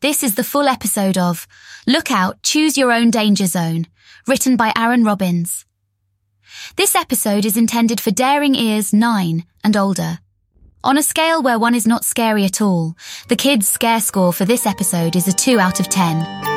This is the full episode of Look Out, Choose Your Own Danger Zone, written by Aaron Robbins. This episode is intended for daring ears 9 and older. On a scale where one is not scary at all, the kids' scare score for this episode is a 2 out of 10.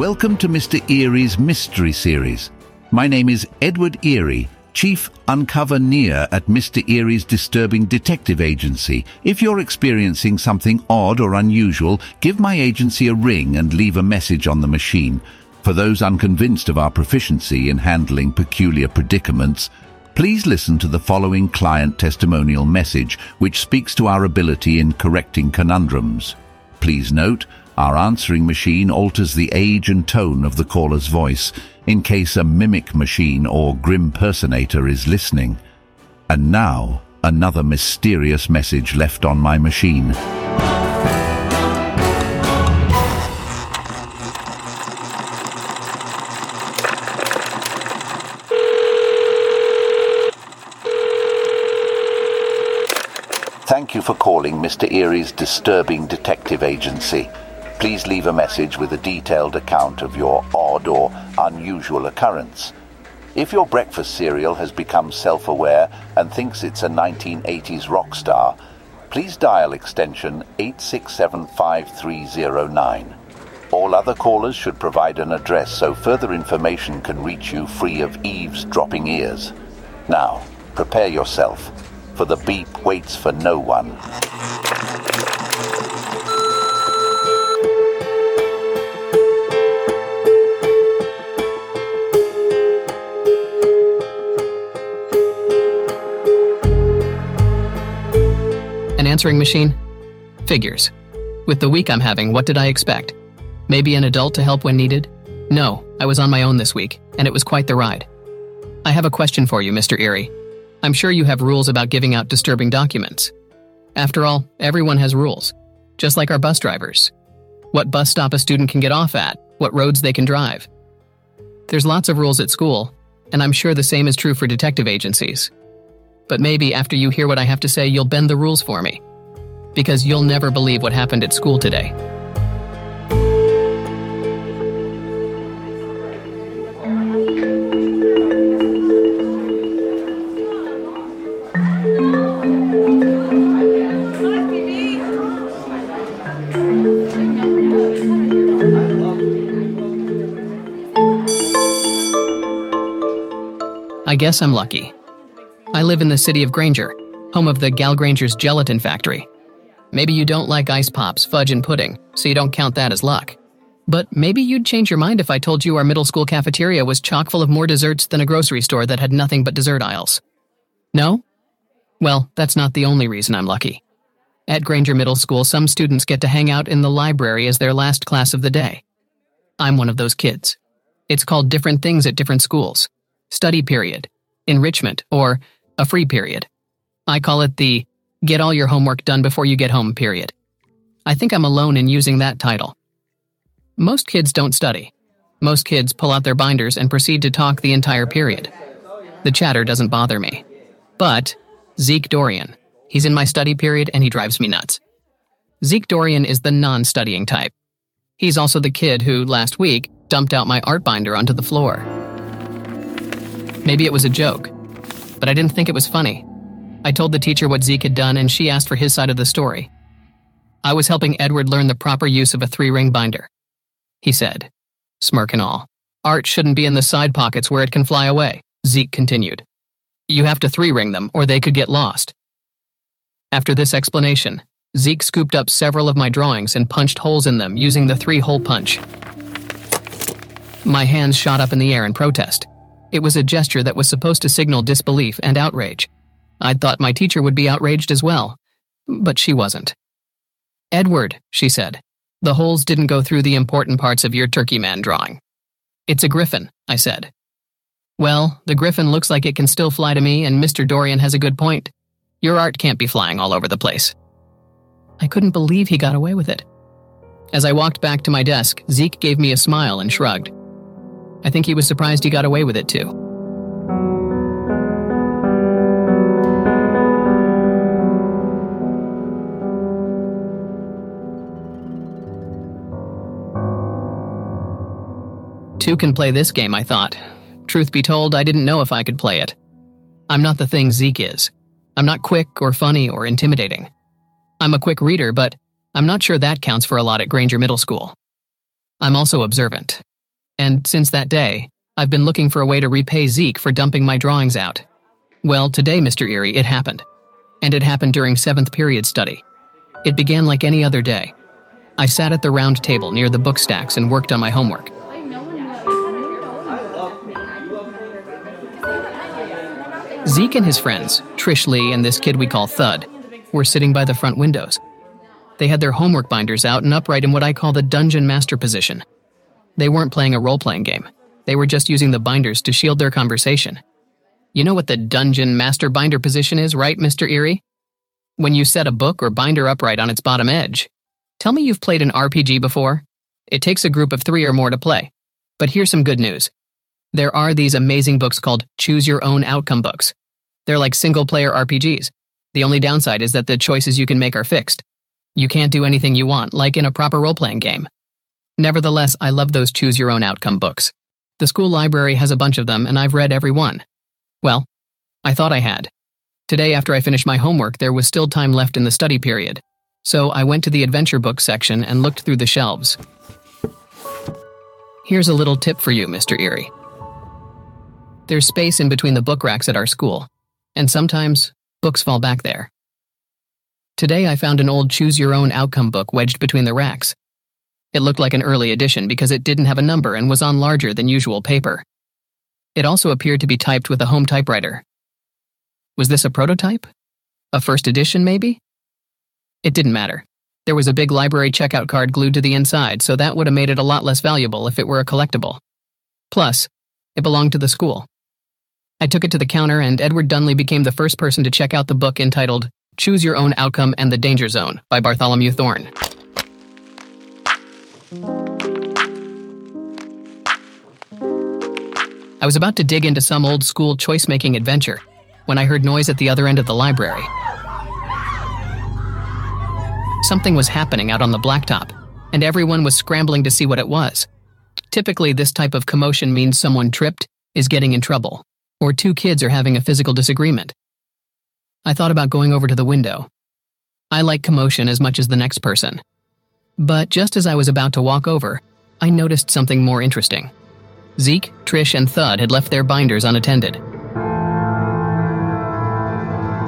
Welcome to Mr. Eerie's Mystery Series. My name is Edward Eerie, Chief Uncover Near at Mr. Eerie's Disturbing Detective Agency. If you're experiencing something odd or unusual, give my agency a ring and leave a message on the machine. For those unconvinced of our proficiency in handling peculiar predicaments, please listen to the following client testimonial message, which speaks to our ability in correcting conundrums. Please note, our answering machine alters the age and tone of the caller's voice in case a mimic machine or grim personator is listening. And now, another mysterious message left on my machine. Thank you for calling Mr. Eerie's Disturbing Detective Agency. Please leave a message with a detailed account of your odd or unusual occurrence. If your breakfast cereal has become self aware and thinks it's a 1980s rock star, please dial extension 8675309. All other callers should provide an address so further information can reach you free of eavesdropping ears. Now, prepare yourself, for the beep waits for no one. Answering machine? Figures. With the week I'm having, what did I expect? Maybe an adult to help when needed? No, I was on my own this week, and it was quite the ride. I have a question for you, Mr. Eerie. I'm sure you have rules about giving out disturbing documents. After all, everyone has rules, just like our bus drivers. What bus stop a student can get off at, what roads they can drive. There's lots of rules at school, and I'm sure the same is true for detective agencies but maybe after you hear what I have to say, you'll bend the rules for me. Because you'll never believe what happened at school today. I guess I'm lucky. I live in the city of Granger, home of the Gal Granger's Gelatin Factory. Maybe you don't like ice pops, fudge, and pudding, so you don't count that as luck. But maybe you'd change your mind if I told you our middle school cafeteria was chock full of more desserts than a grocery store that had nothing but dessert aisles. No? Well, that's not the only reason I'm lucky. At Granger Middle School, some students get to hang out in the library as their last class of the day. I'm one of those kids. It's called different things at different schools study period, enrichment, or a free period. I call it the get all your homework done before you get home period. I think I'm alone in using that title. Most kids don't study. Most kids pull out their binders and proceed to talk the entire period. The chatter doesn't bother me. But Zeke Dorian, he's in my study period and he drives me nuts. Zeke Dorian is the non studying type. He's also the kid who, last week, dumped out my art binder onto the floor. Maybe it was a joke but I didn't think it was funny. I told the teacher what Zeke had done, and she asked for his side of the story. I was helping Edward learn the proper use of a three ring binder. He said, smirk and all. Art shouldn't be in the side pockets where it can fly away, Zeke continued. You have to three ring them, or they could get lost. After this explanation, Zeke scooped up several of my drawings and punched holes in them using the three hole punch. My hands shot up in the air in protest. It was a gesture that was supposed to signal disbelief and outrage. I'd thought my teacher would be outraged as well, but she wasn't. Edward, she said, the holes didn't go through the important parts of your Turkey Man drawing. It's a griffin, I said. Well, the griffin looks like it can still fly to me, and Mr. Dorian has a good point. Your art can't be flying all over the place. I couldn't believe he got away with it. As I walked back to my desk, Zeke gave me a smile and shrugged. I think he was surprised he got away with it too. Two can play this game, I thought. Truth be told, I didn't know if I could play it. I'm not the thing Zeke is. I'm not quick or funny or intimidating. I'm a quick reader, but I'm not sure that counts for a lot at Granger Middle School. I'm also observant. And since that day, I've been looking for a way to repay Zeke for dumping my drawings out. Well, today, Mr. Eerie, it happened. And it happened during seventh period study. It began like any other day. I sat at the round table near the book stacks and worked on my homework. Zeke and his friends, Trish Lee and this kid we call Thud, were sitting by the front windows. They had their homework binders out and upright in what I call the dungeon master position. They weren't playing a role playing game, they were just using the binders to shield their conversation. You know what the dungeon master binder position is, right, Mr. Eerie? When you set a book or binder upright on its bottom edge. Tell me you've played an RPG before. It takes a group of three or more to play. But here's some good news there are these amazing books called Choose Your Own Outcome books. They're like single player RPGs. The only downside is that the choices you can make are fixed. You can't do anything you want, like in a proper role playing game. Nevertheless, I love those Choose Your Own Outcome books. The school library has a bunch of them, and I've read every one. Well, I thought I had. Today, after I finished my homework, there was still time left in the study period. So I went to the adventure book section and looked through the shelves. Here's a little tip for you, Mr. Eerie. There's space in between the book racks at our school, and sometimes books fall back there. Today I found an old Choose Your Own Outcome book wedged between the racks. It looked like an early edition because it didn't have a number and was on larger than usual paper. It also appeared to be typed with a home typewriter. Was this a prototype? A first edition, maybe? It didn't matter. There was a big library checkout card glued to the inside, so that would have made it a lot less valuable if it were a collectible. Plus, it belonged to the school. I took it to the counter, and Edward Dunely became the first person to check out the book entitled Choose Your Own Outcome and the Danger Zone by Bartholomew Thorne. I was about to dig into some old school choice making adventure when I heard noise at the other end of the library. Something was happening out on the blacktop, and everyone was scrambling to see what it was. Typically, this type of commotion means someone tripped, is getting in trouble, or two kids are having a physical disagreement. I thought about going over to the window. I like commotion as much as the next person. But just as I was about to walk over, I noticed something more interesting. Zeke, Trish, and Thud had left their binders unattended.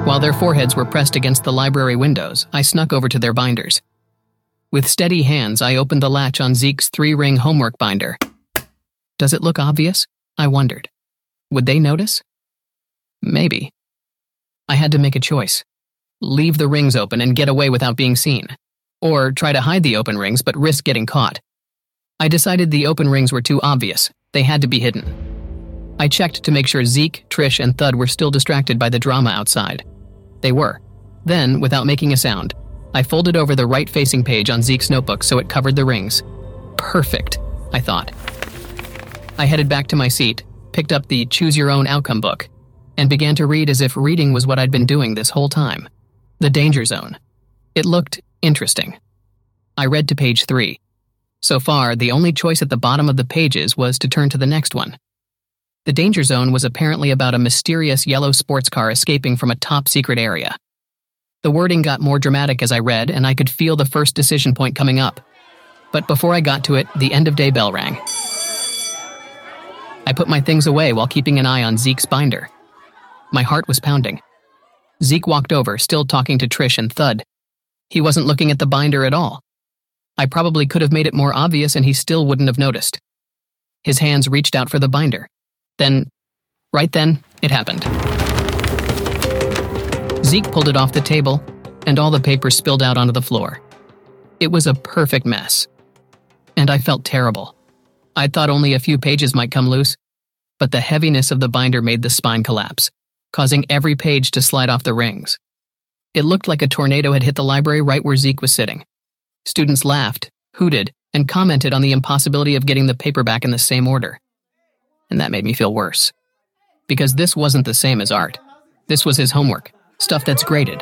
While their foreheads were pressed against the library windows, I snuck over to their binders. With steady hands, I opened the latch on Zeke's three ring homework binder. Does it look obvious? I wondered. Would they notice? Maybe. I had to make a choice leave the rings open and get away without being seen, or try to hide the open rings but risk getting caught. I decided the open rings were too obvious, they had to be hidden. I checked to make sure Zeke, Trish, and Thud were still distracted by the drama outside. They were. Then, without making a sound, I folded over the right facing page on Zeke's notebook so it covered the rings. Perfect, I thought. I headed back to my seat picked up the Choose Your Own Outcome book, and began to read as if reading was what I'd been doing this whole time. The Danger Zone. It looked interesting. I read to page three. So far, the only choice at the bottom of the pages was to turn to the next one. The Danger Zone was apparently about a mysterious yellow sports car escaping from a top secret area. The wording got more dramatic as I read, and I could feel the first decision point coming up. But before I got to it, the end of day bell rang. I put my things away while keeping an eye on Zeke's binder. My heart was pounding. Zeke walked over, still talking to Trish and Thud. He wasn't looking at the binder at all. I probably could have made it more obvious and he still wouldn't have noticed. His hands reached out for the binder. Then, right then, it happened. Zeke pulled it off the table, and all the paper spilled out onto the floor. It was a perfect mess. And I felt terrible. I thought only a few pages might come loose, but the heaviness of the binder made the spine collapse, causing every page to slide off the rings. It looked like a tornado had hit the library right where Zeke was sitting. Students laughed, hooted, and commented on the impossibility of getting the paper back in the same order. and that made me feel worse. Because this wasn't the same as art. This was his homework, stuff that's graded.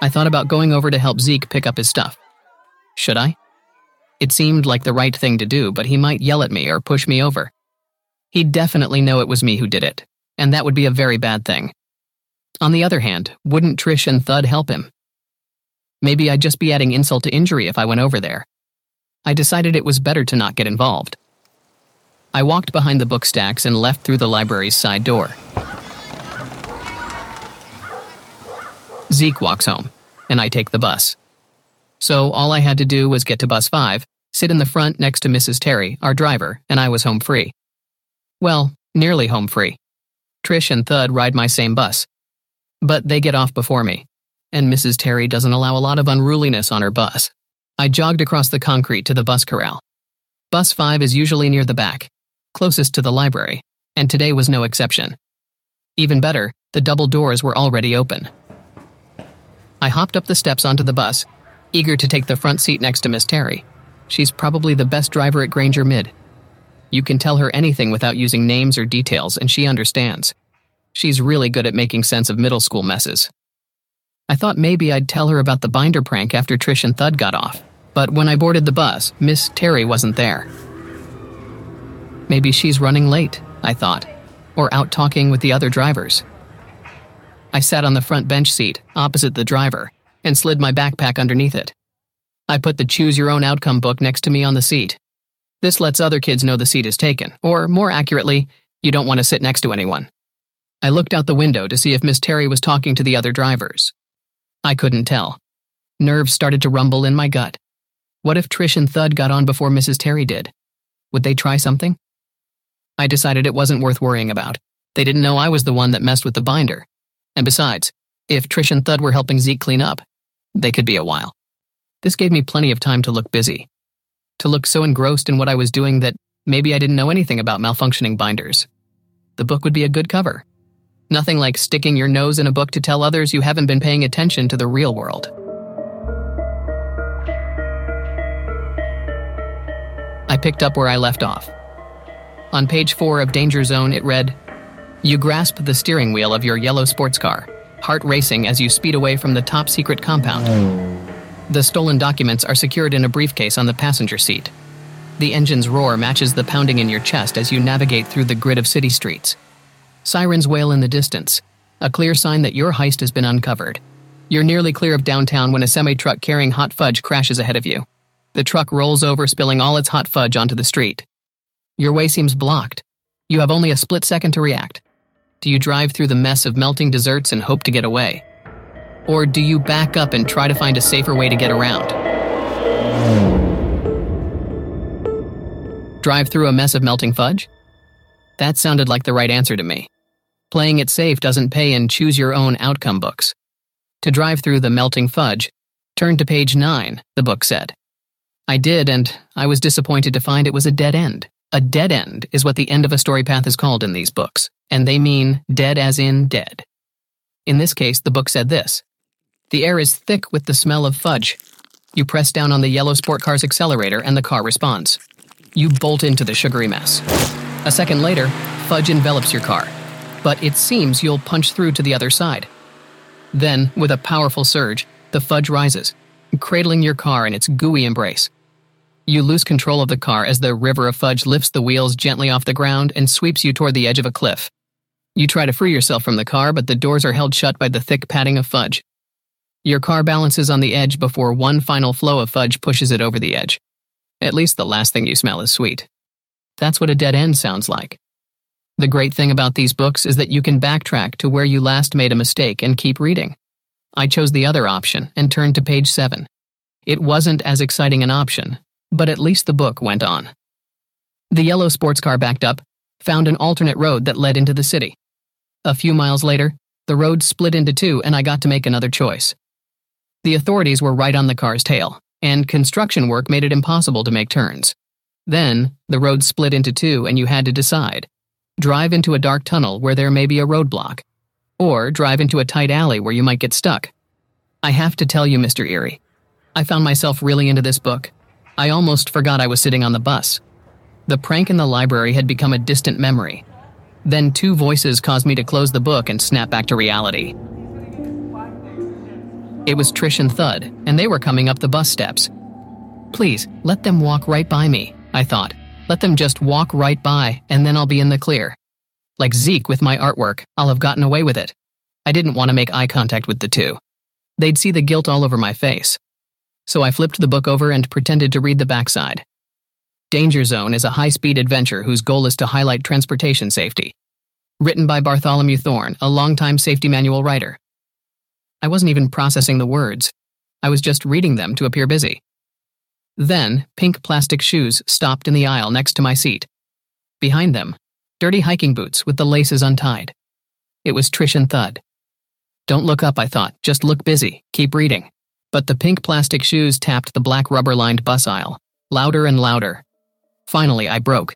I thought about going over to help Zeke pick up his stuff. Should I? It seemed like the right thing to do, but he might yell at me or push me over. He'd definitely know it was me who did it, and that would be a very bad thing. On the other hand, wouldn't Trish and Thud help him? Maybe I'd just be adding insult to injury if I went over there. I decided it was better to not get involved. I walked behind the book stacks and left through the library's side door. Zeke walks home, and I take the bus. So all I had to do was get to bus 5, sit in the front next to Mrs. Terry, our driver, and I was home free. Well, nearly home free. Trish and Thud ride my same bus. But they get off before me, and Mrs. Terry doesn't allow a lot of unruliness on her bus. I jogged across the concrete to the bus corral. Bus 5 is usually near the back, closest to the library, and today was no exception. Even better, the double doors were already open. I hopped up the steps onto the bus, eager to take the front seat next to Miss Terry. She's probably the best driver at Granger Mid. You can tell her anything without using names or details, and she understands. She's really good at making sense of middle school messes. I thought maybe I'd tell her about the binder prank after Trish and Thud got off, but when I boarded the bus, Miss Terry wasn't there. Maybe she's running late, I thought, or out talking with the other drivers. I sat on the front bench seat, opposite the driver, and slid my backpack underneath it. I put the Choose Your Own Outcome book next to me on the seat. This lets other kids know the seat is taken, or more accurately, you don't want to sit next to anyone. I looked out the window to see if Miss Terry was talking to the other drivers. I couldn't tell. Nerves started to rumble in my gut. What if Trish and Thud got on before Mrs. Terry did? Would they try something? I decided it wasn't worth worrying about. They didn't know I was the one that messed with the binder. And besides, if Trish and Thud were helping Zeke clean up, they could be a while. This gave me plenty of time to look busy. To look so engrossed in what I was doing that maybe I didn't know anything about malfunctioning binders. The book would be a good cover. Nothing like sticking your nose in a book to tell others you haven't been paying attention to the real world. I picked up where I left off. On page 4 of Danger Zone, it read You grasp the steering wheel of your yellow sports car, heart racing as you speed away from the top secret compound. The stolen documents are secured in a briefcase on the passenger seat. The engine's roar matches the pounding in your chest as you navigate through the grid of city streets. Sirens wail in the distance, a clear sign that your heist has been uncovered. You're nearly clear of downtown when a semi truck carrying hot fudge crashes ahead of you. The truck rolls over, spilling all its hot fudge onto the street. Your way seems blocked. You have only a split second to react. Do you drive through the mess of melting desserts and hope to get away? Or do you back up and try to find a safer way to get around? Drive through a mess of melting fudge? That sounded like the right answer to me. Playing it safe doesn't pay in choose your own outcome books. To drive through the melting fudge, turn to page 9, the book said. I did, and I was disappointed to find it was a dead end. A dead end is what the end of a story path is called in these books, and they mean dead as in dead. In this case, the book said this The air is thick with the smell of fudge. You press down on the yellow sport car's accelerator, and the car responds. You bolt into the sugary mess. A second later, fudge envelops your car, but it seems you'll punch through to the other side. Then, with a powerful surge, the fudge rises, cradling your car in its gooey embrace. You lose control of the car as the river of fudge lifts the wheels gently off the ground and sweeps you toward the edge of a cliff. You try to free yourself from the car, but the doors are held shut by the thick padding of fudge. Your car balances on the edge before one final flow of fudge pushes it over the edge. At least the last thing you smell is sweet. That's what a dead end sounds like. The great thing about these books is that you can backtrack to where you last made a mistake and keep reading. I chose the other option and turned to page 7. It wasn't as exciting an option, but at least the book went on. The yellow sports car backed up, found an alternate road that led into the city. A few miles later, the road split into two and I got to make another choice. The authorities were right on the car's tail, and construction work made it impossible to make turns. Then, the road split into two and you had to decide drive into a dark tunnel where there may be a roadblock, or drive into a tight alley where you might get stuck. I have to tell you, Mr. Eerie, I found myself really into this book I almost forgot I was sitting on the bus. The prank in the library had become a distant memory. Then two voices caused me to close the book and snap back to reality. It was Trish and Thud, and they were coming up the bus steps. Please, let them walk right by me, I thought. Let them just walk right by, and then I'll be in the clear. Like Zeke with my artwork, I'll have gotten away with it. I didn't want to make eye contact with the two. They'd see the guilt all over my face. So I flipped the book over and pretended to read the backside. Danger Zone is a high speed adventure whose goal is to highlight transportation safety. Written by Bartholomew Thorne, a longtime safety manual writer. I wasn't even processing the words, I was just reading them to appear busy. Then, pink plastic shoes stopped in the aisle next to my seat. Behind them, dirty hiking boots with the laces untied. It was Trish and Thud. Don't look up, I thought, just look busy, keep reading. But the pink plastic shoes tapped the black rubber lined bus aisle, louder and louder. Finally, I broke.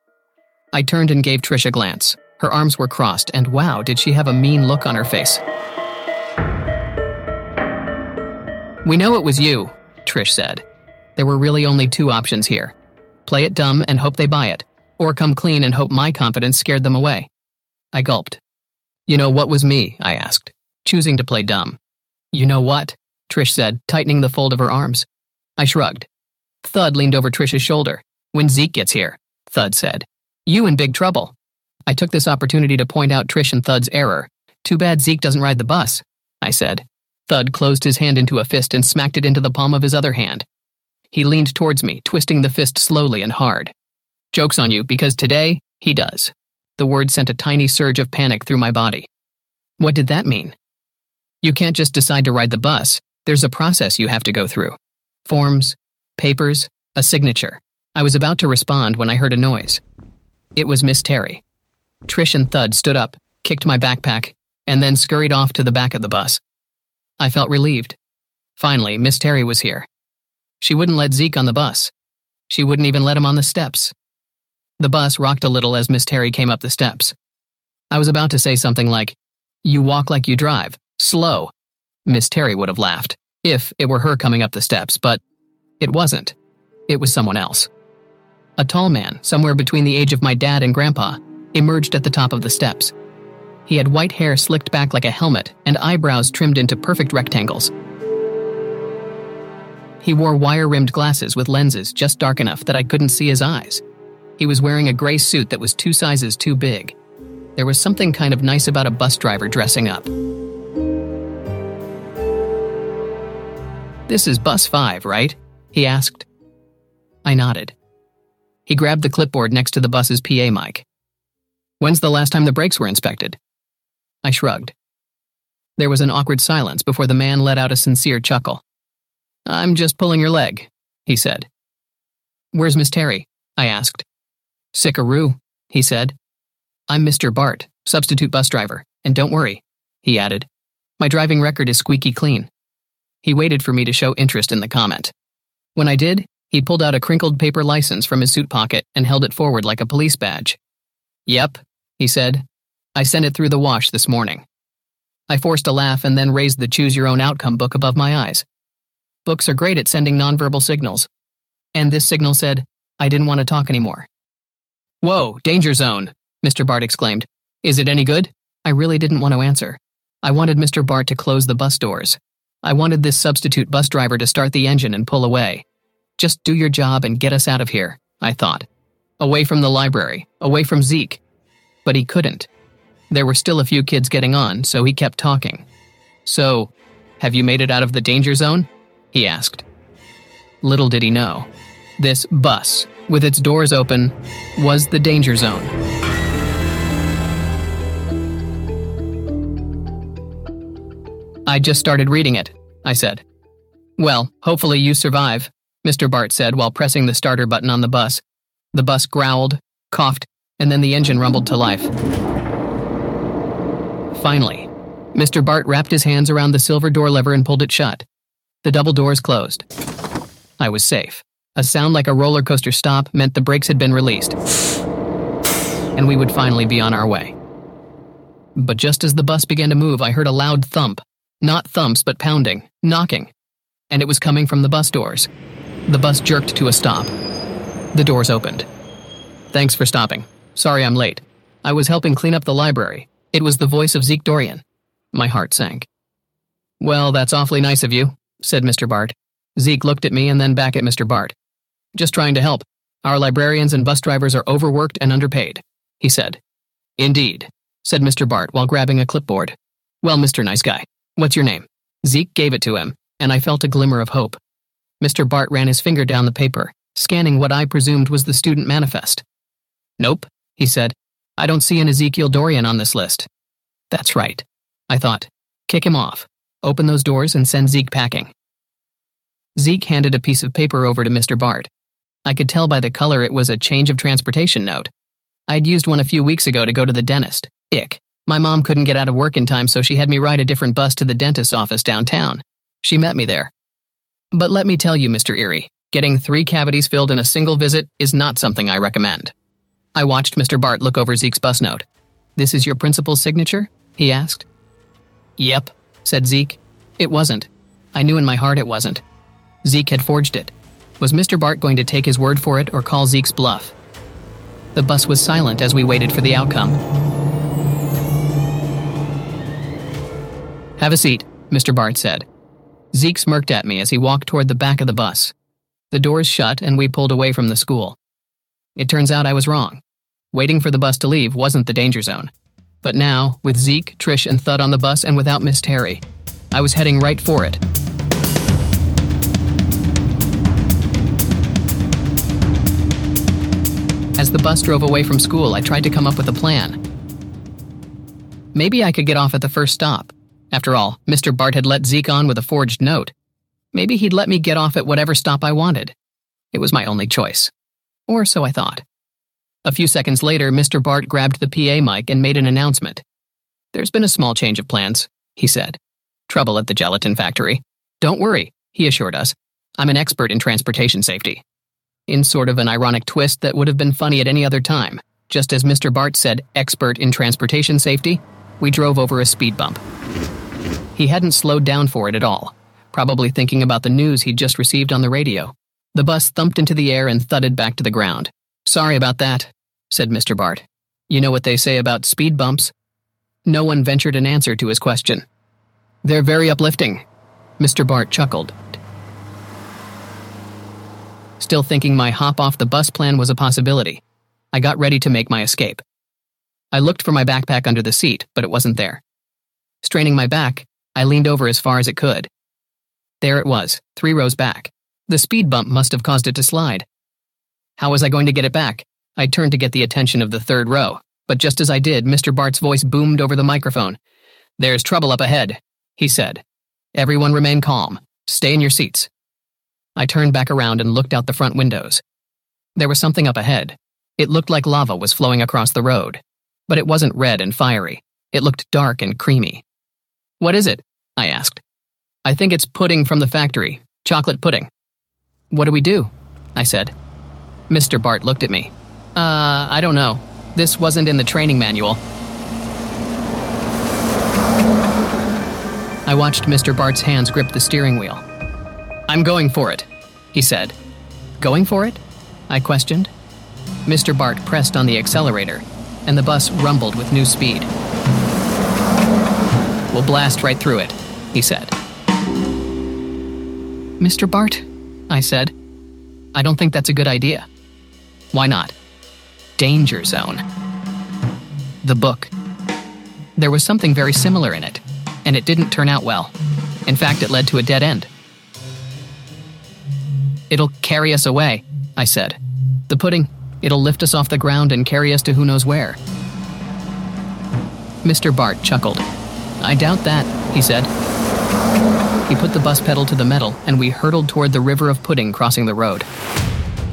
I turned and gave Trish a glance. Her arms were crossed, and wow, did she have a mean look on her face. We know it was you, Trish said. There were really only two options here play it dumb and hope they buy it, or come clean and hope my confidence scared them away. I gulped. You know what was me? I asked, choosing to play dumb. You know what? Trish said, tightening the fold of her arms. I shrugged. Thud leaned over Trish's shoulder. When Zeke gets here, Thud said. You in big trouble. I took this opportunity to point out Trish and Thud's error. Too bad Zeke doesn't ride the bus, I said. Thud closed his hand into a fist and smacked it into the palm of his other hand. He leaned towards me, twisting the fist slowly and hard. Joke's on you, because today, he does. The word sent a tiny surge of panic through my body. What did that mean? You can't just decide to ride the bus, there's a process you have to go through. Forms, papers, a signature. I was about to respond when I heard a noise. It was Miss Terry. Trish and Thud stood up, kicked my backpack, and then scurried off to the back of the bus. I felt relieved. Finally, Miss Terry was here. She wouldn't let Zeke on the bus. She wouldn't even let him on the steps. The bus rocked a little as Miss Terry came up the steps. I was about to say something like, You walk like you drive, slow. Miss Terry would have laughed, if it were her coming up the steps, but it wasn't. It was someone else. A tall man, somewhere between the age of my dad and grandpa, emerged at the top of the steps. He had white hair slicked back like a helmet and eyebrows trimmed into perfect rectangles. He wore wire rimmed glasses with lenses just dark enough that I couldn't see his eyes. He was wearing a gray suit that was two sizes too big. There was something kind of nice about a bus driver dressing up. This is Bus 5, right? He asked. I nodded. He grabbed the clipboard next to the bus's PA mic. When's the last time the brakes were inspected? I shrugged. There was an awkward silence before the man let out a sincere chuckle. I'm just pulling your leg, he said. Where's Miss Terry? I asked. Sickaroo, he said. I'm Mr. Bart, substitute bus driver, and don't worry, he added. My driving record is squeaky clean. He waited for me to show interest in the comment. When I did, he pulled out a crinkled paper license from his suit pocket and held it forward like a police badge. Yep, he said. I sent it through the wash this morning. I forced a laugh and then raised the Choose Your Own Outcome book above my eyes. Books are great at sending nonverbal signals. And this signal said, I didn't want to talk anymore. Whoa, danger zone, Mr. Bart exclaimed. Is it any good? I really didn't want to answer. I wanted Mr. Bart to close the bus doors. I wanted this substitute bus driver to start the engine and pull away. Just do your job and get us out of here, I thought. Away from the library, away from Zeke. But he couldn't. There were still a few kids getting on, so he kept talking. So, have you made it out of the danger zone? He asked. Little did he know. This bus, with its doors open, was the danger zone. I just started reading it, I said. Well, hopefully you survive, Mr. Bart said while pressing the starter button on the bus. The bus growled, coughed, and then the engine rumbled to life. Finally, Mr. Bart wrapped his hands around the silver door lever and pulled it shut. The double doors closed. I was safe. A sound like a roller coaster stop meant the brakes had been released, and we would finally be on our way. But just as the bus began to move, I heard a loud thump. Not thumps, but pounding, knocking. And it was coming from the bus doors. The bus jerked to a stop. The doors opened. Thanks for stopping. Sorry I'm late. I was helping clean up the library. It was the voice of Zeke Dorian. My heart sank. Well, that's awfully nice of you, said Mr. Bart. Zeke looked at me and then back at Mr. Bart. Just trying to help. Our librarians and bus drivers are overworked and underpaid, he said. Indeed, said Mr. Bart while grabbing a clipboard. Well, Mr. Nice Guy, what's your name? Zeke gave it to him, and I felt a glimmer of hope. Mr. Bart ran his finger down the paper, scanning what I presumed was the student manifest. Nope, he said. I don't see an Ezekiel Dorian on this list. That's right. I thought. Kick him off. Open those doors and send Zeke packing. Zeke handed a piece of paper over to Mr. Bart. I could tell by the color it was a change of transportation note. I'd used one a few weeks ago to go to the dentist. Ick. My mom couldn't get out of work in time, so she had me ride a different bus to the dentist's office downtown. She met me there. But let me tell you, Mr. Eerie, getting three cavities filled in a single visit is not something I recommend. I watched Mr. Bart look over Zeke's bus note. This is your principal's signature? he asked. Yep, said Zeke. It wasn't. I knew in my heart it wasn't. Zeke had forged it. Was Mr. Bart going to take his word for it or call Zeke's bluff? The bus was silent as we waited for the outcome. Have a seat, Mr. Bart said. Zeke smirked at me as he walked toward the back of the bus. The doors shut and we pulled away from the school. It turns out I was wrong. Waiting for the bus to leave wasn't the danger zone. But now, with Zeke, Trish, and Thud on the bus and without Miss Terry, I was heading right for it. As the bus drove away from school, I tried to come up with a plan. Maybe I could get off at the first stop. After all, Mr. Bart had let Zeke on with a forged note. Maybe he'd let me get off at whatever stop I wanted. It was my only choice. Or so I thought. A few seconds later, Mr. Bart grabbed the PA mic and made an announcement. There's been a small change of plans, he said. Trouble at the gelatin factory. Don't worry, he assured us. I'm an expert in transportation safety in sort of an ironic twist that would have been funny at any other time. Just as Mr. Bart said, expert in transportation safety, we drove over a speed bump. He hadn't slowed down for it at all, probably thinking about the news he'd just received on the radio. The bus thumped into the air and thudded back to the ground. Sorry about that, said Mr. Bart. You know what they say about speed bumps? No one ventured an answer to his question. They're very uplifting. Mr. Bart chuckled still thinking my hop off the bus plan was a possibility. I got ready to make my escape. I looked for my backpack under the seat, but it wasn't there. Straining my back, I leaned over as far as it could. There it was, three rows back. The speed bump must have caused it to slide. How was I going to get it back? I turned to get the attention of the third row, but just as I did, Mr. Bart's voice boomed over the microphone. There's trouble up ahead, he said. Everyone remain calm. Stay in your seats. I turned back around and looked out the front windows. There was something up ahead. It looked like lava was flowing across the road. But it wasn't red and fiery. It looked dark and creamy. What is it? I asked. I think it's pudding from the factory. Chocolate pudding. What do we do? I said. Mr. Bart looked at me. Uh, I don't know. This wasn't in the training manual. I watched Mr. Bart's hands grip the steering wheel. I'm going for it, he said. Going for it? I questioned. Mr. Bart pressed on the accelerator, and the bus rumbled with new speed. We'll blast right through it, he said. Mr. Bart, I said, I don't think that's a good idea. Why not? Danger Zone. The book. There was something very similar in it, and it didn't turn out well. In fact, it led to a dead end. It'll carry us away, I said. The pudding, it'll lift us off the ground and carry us to who knows where. Mr. Bart chuckled. I doubt that, he said. He put the bus pedal to the metal, and we hurtled toward the river of pudding crossing the road.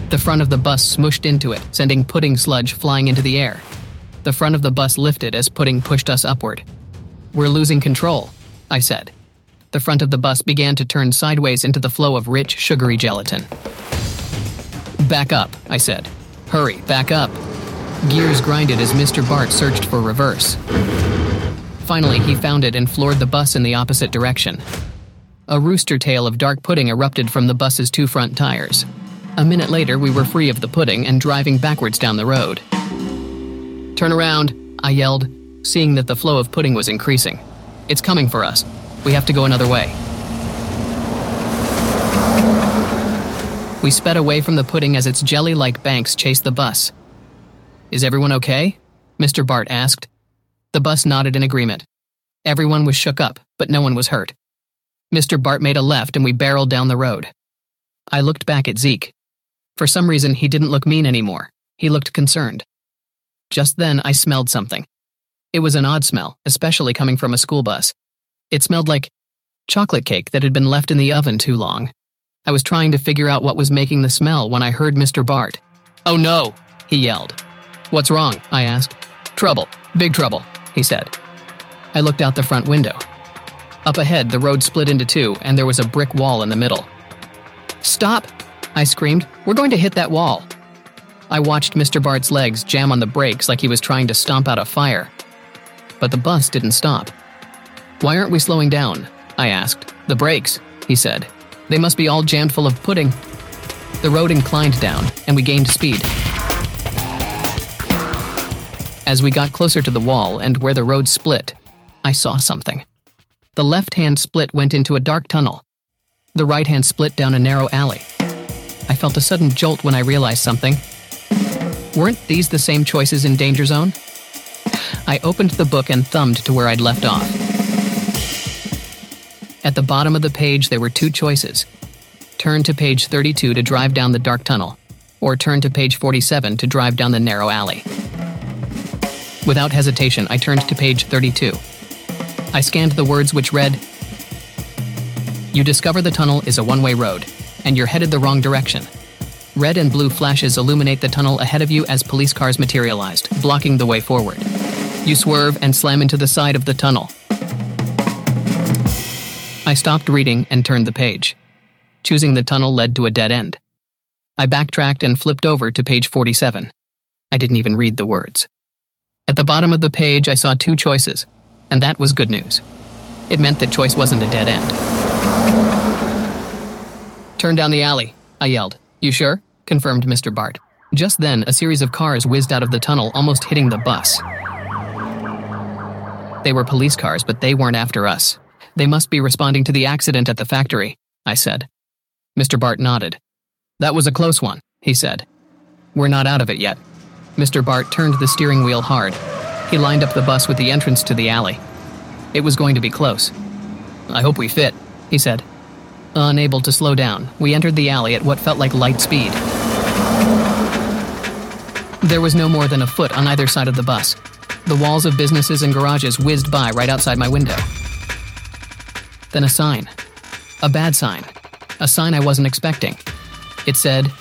The front of the bus smushed into it, sending pudding sludge flying into the air. The front of the bus lifted as pudding pushed us upward. We're losing control, I said the front of the bus began to turn sideways into the flow of rich, sugary gelatin. Back up, I said. Hurry, back up. Gears grinded as Mr. Bart searched for reverse. Finally, he found it and floored the bus in the opposite direction. A rooster tail of dark pudding erupted from the bus's two front tires. A minute later, we were free of the pudding and driving backwards down the road. Turn around, I yelled, seeing that the flow of pudding was increasing. It's coming for us. We have to go another way. We sped away from the pudding as its jelly like banks chased the bus. Is everyone okay? Mr. Bart asked. The bus nodded in agreement. Everyone was shook up, but no one was hurt. Mr. Bart made a left and we barreled down the road. I looked back at Zeke. For some reason, he didn't look mean anymore. He looked concerned. Just then, I smelled something. It was an odd smell, especially coming from a school bus. It smelled like chocolate cake that had been left in the oven too long. I was trying to figure out what was making the smell when I heard Mr. Bart. Oh no, he yelled. What's wrong? I asked. Trouble, big trouble, he said. I looked out the front window. Up ahead, the road split into two, and there was a brick wall in the middle. Stop! I screamed. We're going to hit that wall. I watched Mr. Bart's legs jam on the brakes like he was trying to stomp out a fire. But the bus didn't stop. Why aren't we slowing down? I asked. The brakes, he said. They must be all jammed full of pudding. The road inclined down, and we gained speed. As we got closer to the wall and where the road split, I saw something. The left hand split went into a dark tunnel. The right hand split down a narrow alley. I felt a sudden jolt when I realized something. Weren't these the same choices in Danger Zone? I opened the book and thumbed to where I'd left off. At the bottom of the page, there were two choices turn to page 32 to drive down the dark tunnel, or turn to page 47 to drive down the narrow alley. Without hesitation, I turned to page 32. I scanned the words which read You discover the tunnel is a one way road, and you're headed the wrong direction. Red and blue flashes illuminate the tunnel ahead of you as police cars materialized, blocking the way forward. You swerve and slam into the side of the tunnel. I stopped reading and turned the page. Choosing the tunnel led to a dead end. I backtracked and flipped over to page 47. I didn't even read the words. At the bottom of the page, I saw two choices, and that was good news. It meant that choice wasn't a dead end. Turn down the alley, I yelled. You sure? confirmed Mr. Bart. Just then, a series of cars whizzed out of the tunnel, almost hitting the bus. They were police cars, but they weren't after us. They must be responding to the accident at the factory, I said. Mr. Bart nodded. That was a close one, he said. We're not out of it yet. Mr. Bart turned the steering wheel hard. He lined up the bus with the entrance to the alley. It was going to be close. I hope we fit, he said. Unable to slow down, we entered the alley at what felt like light speed. There was no more than a foot on either side of the bus. The walls of businesses and garages whizzed by right outside my window. Then a sign. A bad sign. A sign I wasn't expecting. It said,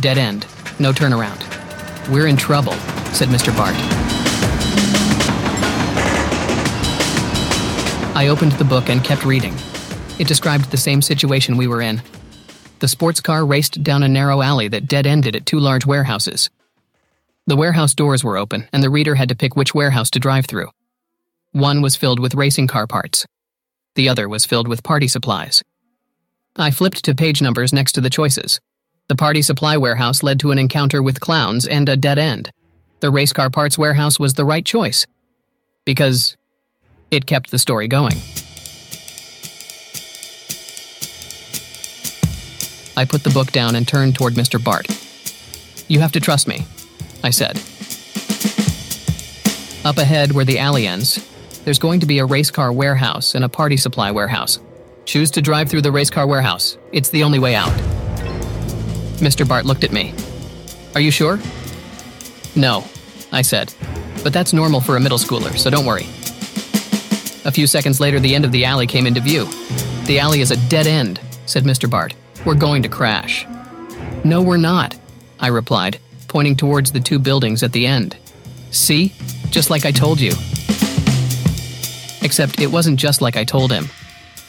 Dead end. No turnaround. We're in trouble, said Mr. Bart. I opened the book and kept reading. It described the same situation we were in. The sports car raced down a narrow alley that dead ended at two large warehouses. The warehouse doors were open, and the reader had to pick which warehouse to drive through. One was filled with racing car parts, the other was filled with party supplies. I flipped to page numbers next to the choices. The party supply warehouse led to an encounter with clowns and a dead end. The race car parts warehouse was the right choice. Because it kept the story going. I put the book down and turned toward Mr. Bart. You have to trust me, I said. Up ahead, where the alley ends, there's going to be a race car warehouse and a party supply warehouse. Choose to drive through the race car warehouse. It's the only way out. Mr. Bart looked at me. Are you sure? No, I said. But that's normal for a middle schooler, so don't worry. A few seconds later, the end of the alley came into view. The alley is a dead end, said Mr. Bart. We're going to crash. No, we're not, I replied, pointing towards the two buildings at the end. See? Just like I told you. Except it wasn't just like I told him.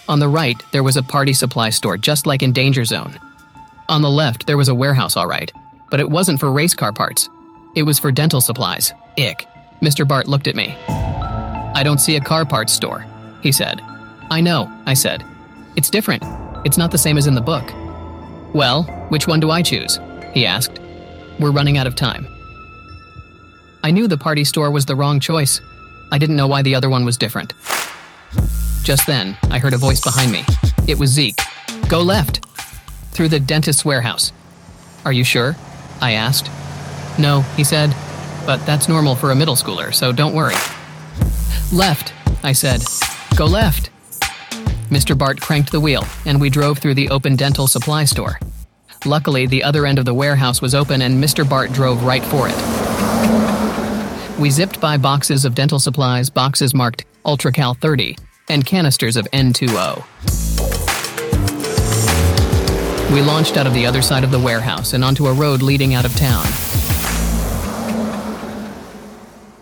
On the right, there was a party supply store, just like in Danger Zone. On the left, there was a warehouse, all right, but it wasn't for race car parts. It was for dental supplies. Ick. Mr. Bart looked at me. I don't see a car parts store, he said. I know, I said. It's different. It's not the same as in the book. Well, which one do I choose? He asked. We're running out of time. I knew the party store was the wrong choice. I didn't know why the other one was different. Just then, I heard a voice behind me. It was Zeke. Go left! Through the dentist's warehouse. Are you sure? I asked. No, he said, but that's normal for a middle schooler, so don't worry. Left, I said. Go left. Mr. Bart cranked the wheel, and we drove through the open dental supply store. Luckily, the other end of the warehouse was open, and Mr. Bart drove right for it. We zipped by boxes of dental supplies, boxes marked UltraCal 30, and canisters of N2O. We launched out of the other side of the warehouse and onto a road leading out of town.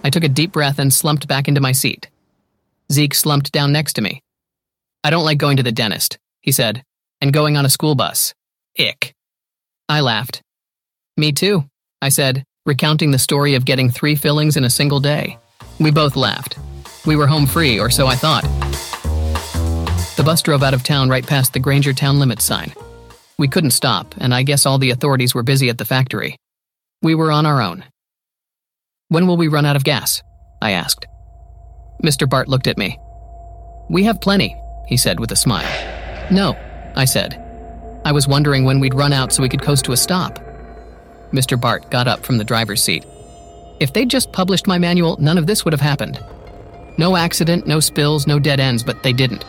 I took a deep breath and slumped back into my seat. Zeke slumped down next to me. I don't like going to the dentist, he said, and going on a school bus. Ick. I laughed. Me too, I said, recounting the story of getting three fillings in a single day. We both laughed. We were home free, or so I thought. The bus drove out of town right past the Granger town limit sign. We couldn't stop, and I guess all the authorities were busy at the factory. We were on our own. When will we run out of gas? I asked. Mr. Bart looked at me. We have plenty, he said with a smile. No, I said. I was wondering when we'd run out so we could coast to a stop. Mr. Bart got up from the driver's seat. If they'd just published my manual, none of this would have happened. No accident, no spills, no dead ends, but they didn't.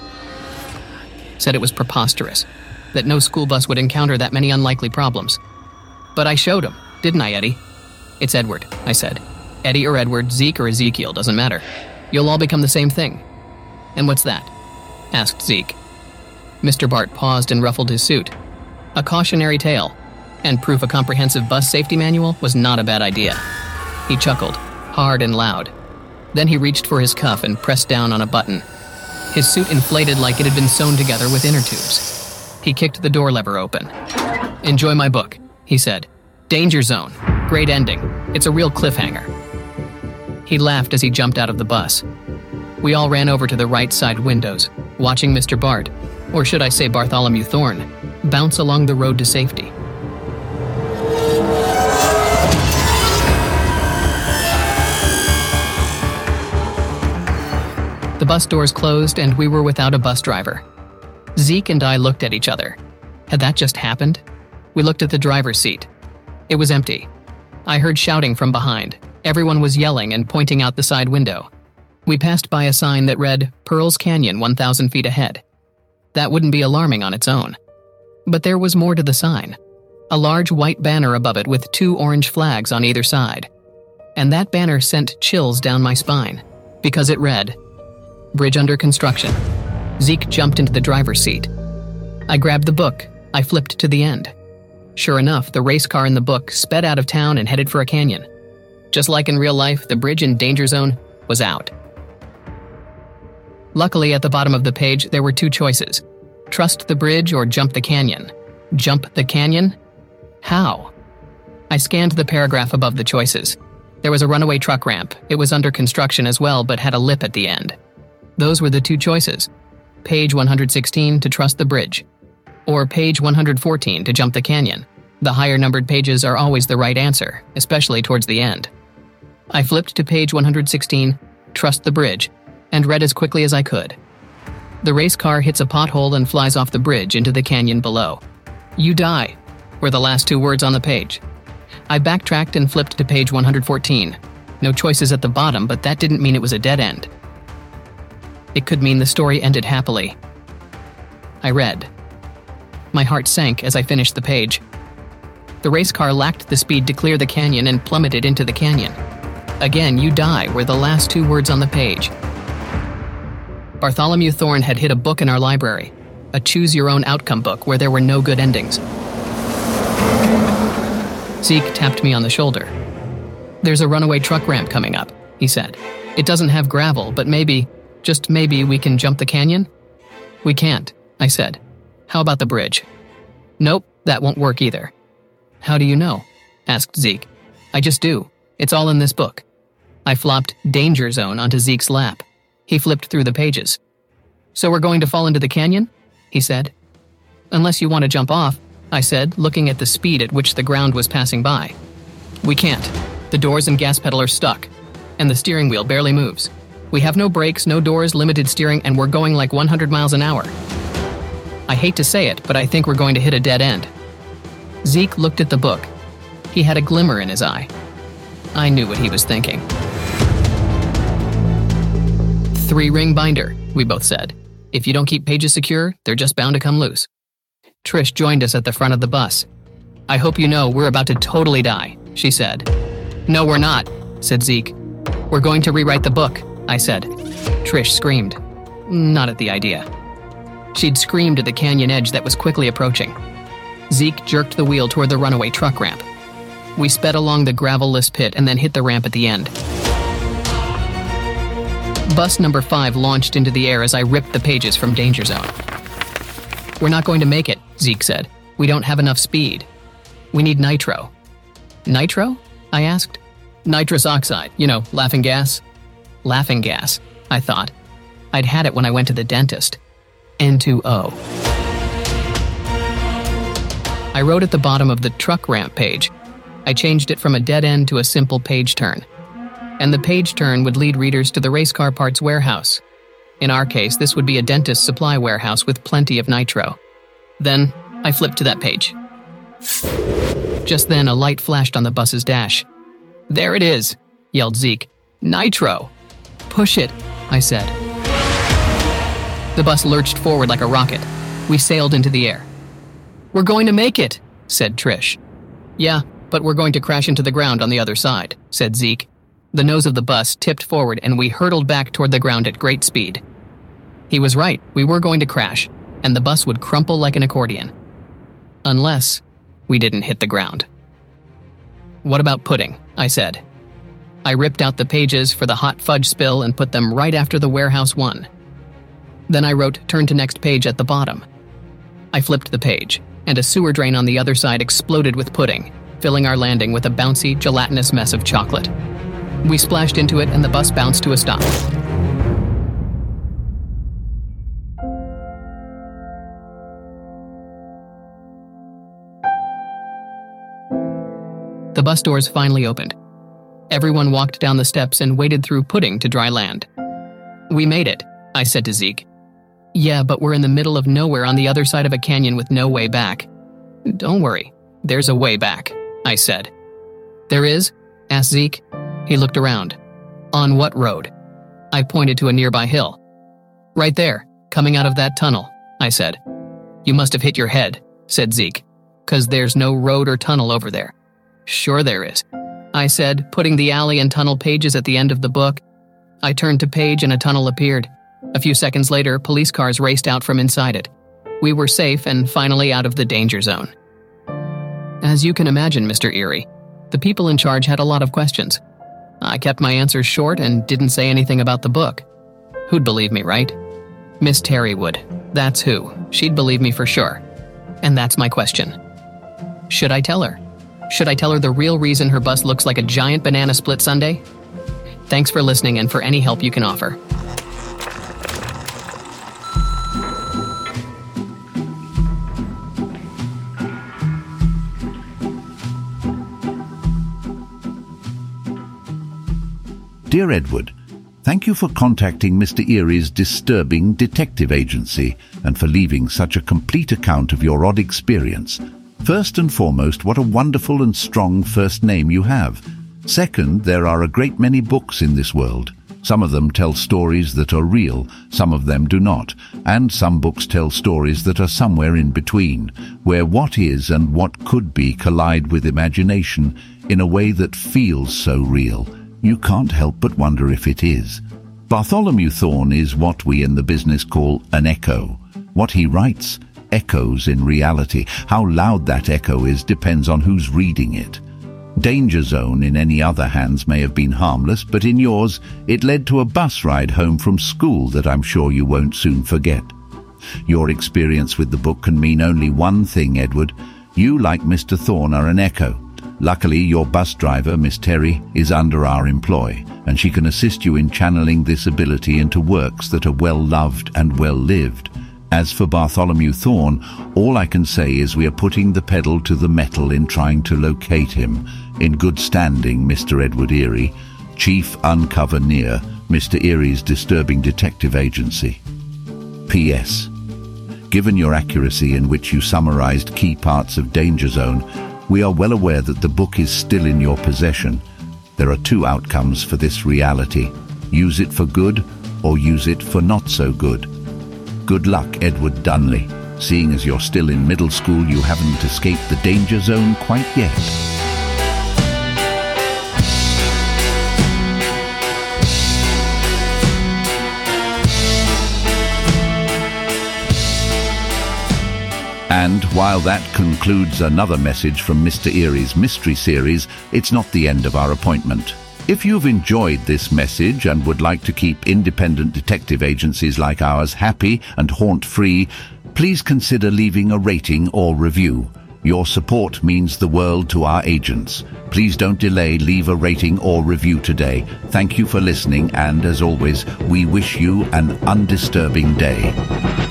Said it was preposterous, that no school bus would encounter that many unlikely problems. But I showed him, didn't I, Eddie? It's Edward, I said. Eddie or Edward, Zeke or Ezekiel, doesn't matter. You'll all become the same thing. And what's that? Asked Zeke. Mr. Bart paused and ruffled his suit. A cautionary tale, and proof a comprehensive bus safety manual was not a bad idea. He chuckled, hard and loud. Then he reached for his cuff and pressed down on a button. His suit inflated like it had been sewn together with inner tubes. He kicked the door lever open. Enjoy my book, he said. Danger Zone. Great ending. It's a real cliffhanger. He laughed as he jumped out of the bus. We all ran over to the right side windows, watching Mr. Bart, or should I say Bartholomew Thorne, bounce along the road to safety. The bus doors closed and we were without a bus driver. Zeke and I looked at each other. Had that just happened? We looked at the driver's seat. It was empty. I heard shouting from behind. Everyone was yelling and pointing out the side window. We passed by a sign that read Pearls Canyon 1,000 feet ahead. That wouldn't be alarming on its own. But there was more to the sign a large white banner above it with two orange flags on either side. And that banner sent chills down my spine because it read Bridge under construction. Zeke jumped into the driver's seat. I grabbed the book. I flipped to the end. Sure enough, the race car in the book sped out of town and headed for a canyon. Just like in real life, the bridge in danger zone was out. Luckily, at the bottom of the page, there were two choices trust the bridge or jump the canyon. Jump the canyon? How? I scanned the paragraph above the choices. There was a runaway truck ramp. It was under construction as well, but had a lip at the end. Those were the two choices page 116 to trust the bridge, or page 114 to jump the canyon. The higher numbered pages are always the right answer, especially towards the end. I flipped to page 116, Trust the Bridge, and read as quickly as I could. The race car hits a pothole and flies off the bridge into the canyon below. You die, were the last two words on the page. I backtracked and flipped to page 114. No choices at the bottom, but that didn't mean it was a dead end. It could mean the story ended happily. I read. My heart sank as I finished the page. The race car lacked the speed to clear the canyon and plummeted into the canyon. Again, you die were the last two words on the page. Bartholomew Thorne had hid a book in our library, a choose your own outcome book where there were no good endings. Zeke tapped me on the shoulder. There's a runaway truck ramp coming up, he said. It doesn't have gravel, but maybe, just maybe, we can jump the canyon? We can't, I said. How about the bridge? Nope, that won't work either. How do you know? asked Zeke. I just do. It's all in this book. I flopped Danger Zone onto Zeke's lap. He flipped through the pages. So we're going to fall into the canyon? He said. Unless you want to jump off, I said, looking at the speed at which the ground was passing by. We can't. The doors and gas pedal are stuck, and the steering wheel barely moves. We have no brakes, no doors, limited steering, and we're going like 100 miles an hour. I hate to say it, but I think we're going to hit a dead end. Zeke looked at the book. He had a glimmer in his eye. I knew what he was thinking. Three ring binder, we both said. If you don't keep pages secure, they're just bound to come loose. Trish joined us at the front of the bus. I hope you know we're about to totally die, she said. No, we're not, said Zeke. We're going to rewrite the book, I said. Trish screamed. Not at the idea. She'd screamed at the canyon edge that was quickly approaching. Zeke jerked the wheel toward the runaway truck ramp. We sped along the gravelless pit and then hit the ramp at the end. Bus number five launched into the air as I ripped the pages from Danger Zone. We're not going to make it, Zeke said. We don't have enough speed. We need nitro. Nitro? I asked. Nitrous oxide, you know, laughing gas. Laughing gas, I thought. I'd had it when I went to the dentist. N2O. I wrote at the bottom of the truck ramp page. I changed it from a dead end to a simple page turn. And the page turn would lead readers to the race car parts warehouse. In our case, this would be a dentist supply warehouse with plenty of nitro. Then, I flipped to that page. Just then, a light flashed on the bus's dash. There it is, yelled Zeke. Nitro! Push it, I said. The bus lurched forward like a rocket. We sailed into the air. We're going to make it, said Trish. Yeah, but we're going to crash into the ground on the other side, said Zeke. The nose of the bus tipped forward and we hurtled back toward the ground at great speed. He was right, we were going to crash, and the bus would crumple like an accordion. Unless we didn't hit the ground. What about pudding? I said. I ripped out the pages for the hot fudge spill and put them right after the warehouse one. Then I wrote turn to next page at the bottom. I flipped the page, and a sewer drain on the other side exploded with pudding, filling our landing with a bouncy, gelatinous mess of chocolate. We splashed into it and the bus bounced to a stop. The bus doors finally opened. Everyone walked down the steps and waded through pudding to dry land. We made it, I said to Zeke. Yeah, but we're in the middle of nowhere on the other side of a canyon with no way back. Don't worry, there's a way back, I said. There is? asked Zeke. He looked around. On what road? I pointed to a nearby hill. Right there, coming out of that tunnel, I said. You must have hit your head, said Zeke, because there's no road or tunnel over there. Sure there is. I said, putting the alley and tunnel pages at the end of the book. I turned to page and a tunnel appeared. A few seconds later, police cars raced out from inside it. We were safe and finally out of the danger zone. As you can imagine, Mr. Eerie, the people in charge had a lot of questions. I kept my answers short and didn't say anything about the book. Who'd believe me, right? Miss Terry would. That's who. She'd believe me for sure. And that's my question. Should I tell her? Should I tell her the real reason her bus looks like a giant banana split sundae? Thanks for listening and for any help you can offer. Dear Edward, thank you for contacting Mr. Eerie's disturbing detective agency and for leaving such a complete account of your odd experience. First and foremost, what a wonderful and strong first name you have. Second, there are a great many books in this world. Some of them tell stories that are real, some of them do not, and some books tell stories that are somewhere in between, where what is and what could be collide with imagination in a way that feels so real. You can't help but wonder if it is. Bartholomew Thorne is what we in the business call an echo. What he writes echoes in reality. How loud that echo is depends on who's reading it. Danger Zone in any other hands may have been harmless, but in yours it led to a bus ride home from school that I'm sure you won't soon forget. Your experience with the book can mean only one thing, Edward. You, like Mr. Thorne, are an echo. Luckily, your bus driver, Miss Terry, is under our employ, and she can assist you in channeling this ability into works that are well loved and well lived. As for Bartholomew Thorne, all I can say is we are putting the pedal to the metal in trying to locate him. In good standing, Mr. Edward Eerie, Chief Uncover Near, Mr. Eerie's disturbing detective agency. P.S. Given your accuracy in which you summarized key parts of Danger Zone, we are well aware that the book is still in your possession. There are two outcomes for this reality. Use it for good or use it for not so good. Good luck, Edward Dunely. Seeing as you're still in middle school, you haven't escaped the danger zone quite yet. And while that concludes another message from Mr. Eerie's Mystery Series, it's not the end of our appointment. If you've enjoyed this message and would like to keep independent detective agencies like ours happy and haunt-free, please consider leaving a rating or review. Your support means the world to our agents. Please don't delay, leave a rating or review today. Thank you for listening and, as always, we wish you an undisturbing day.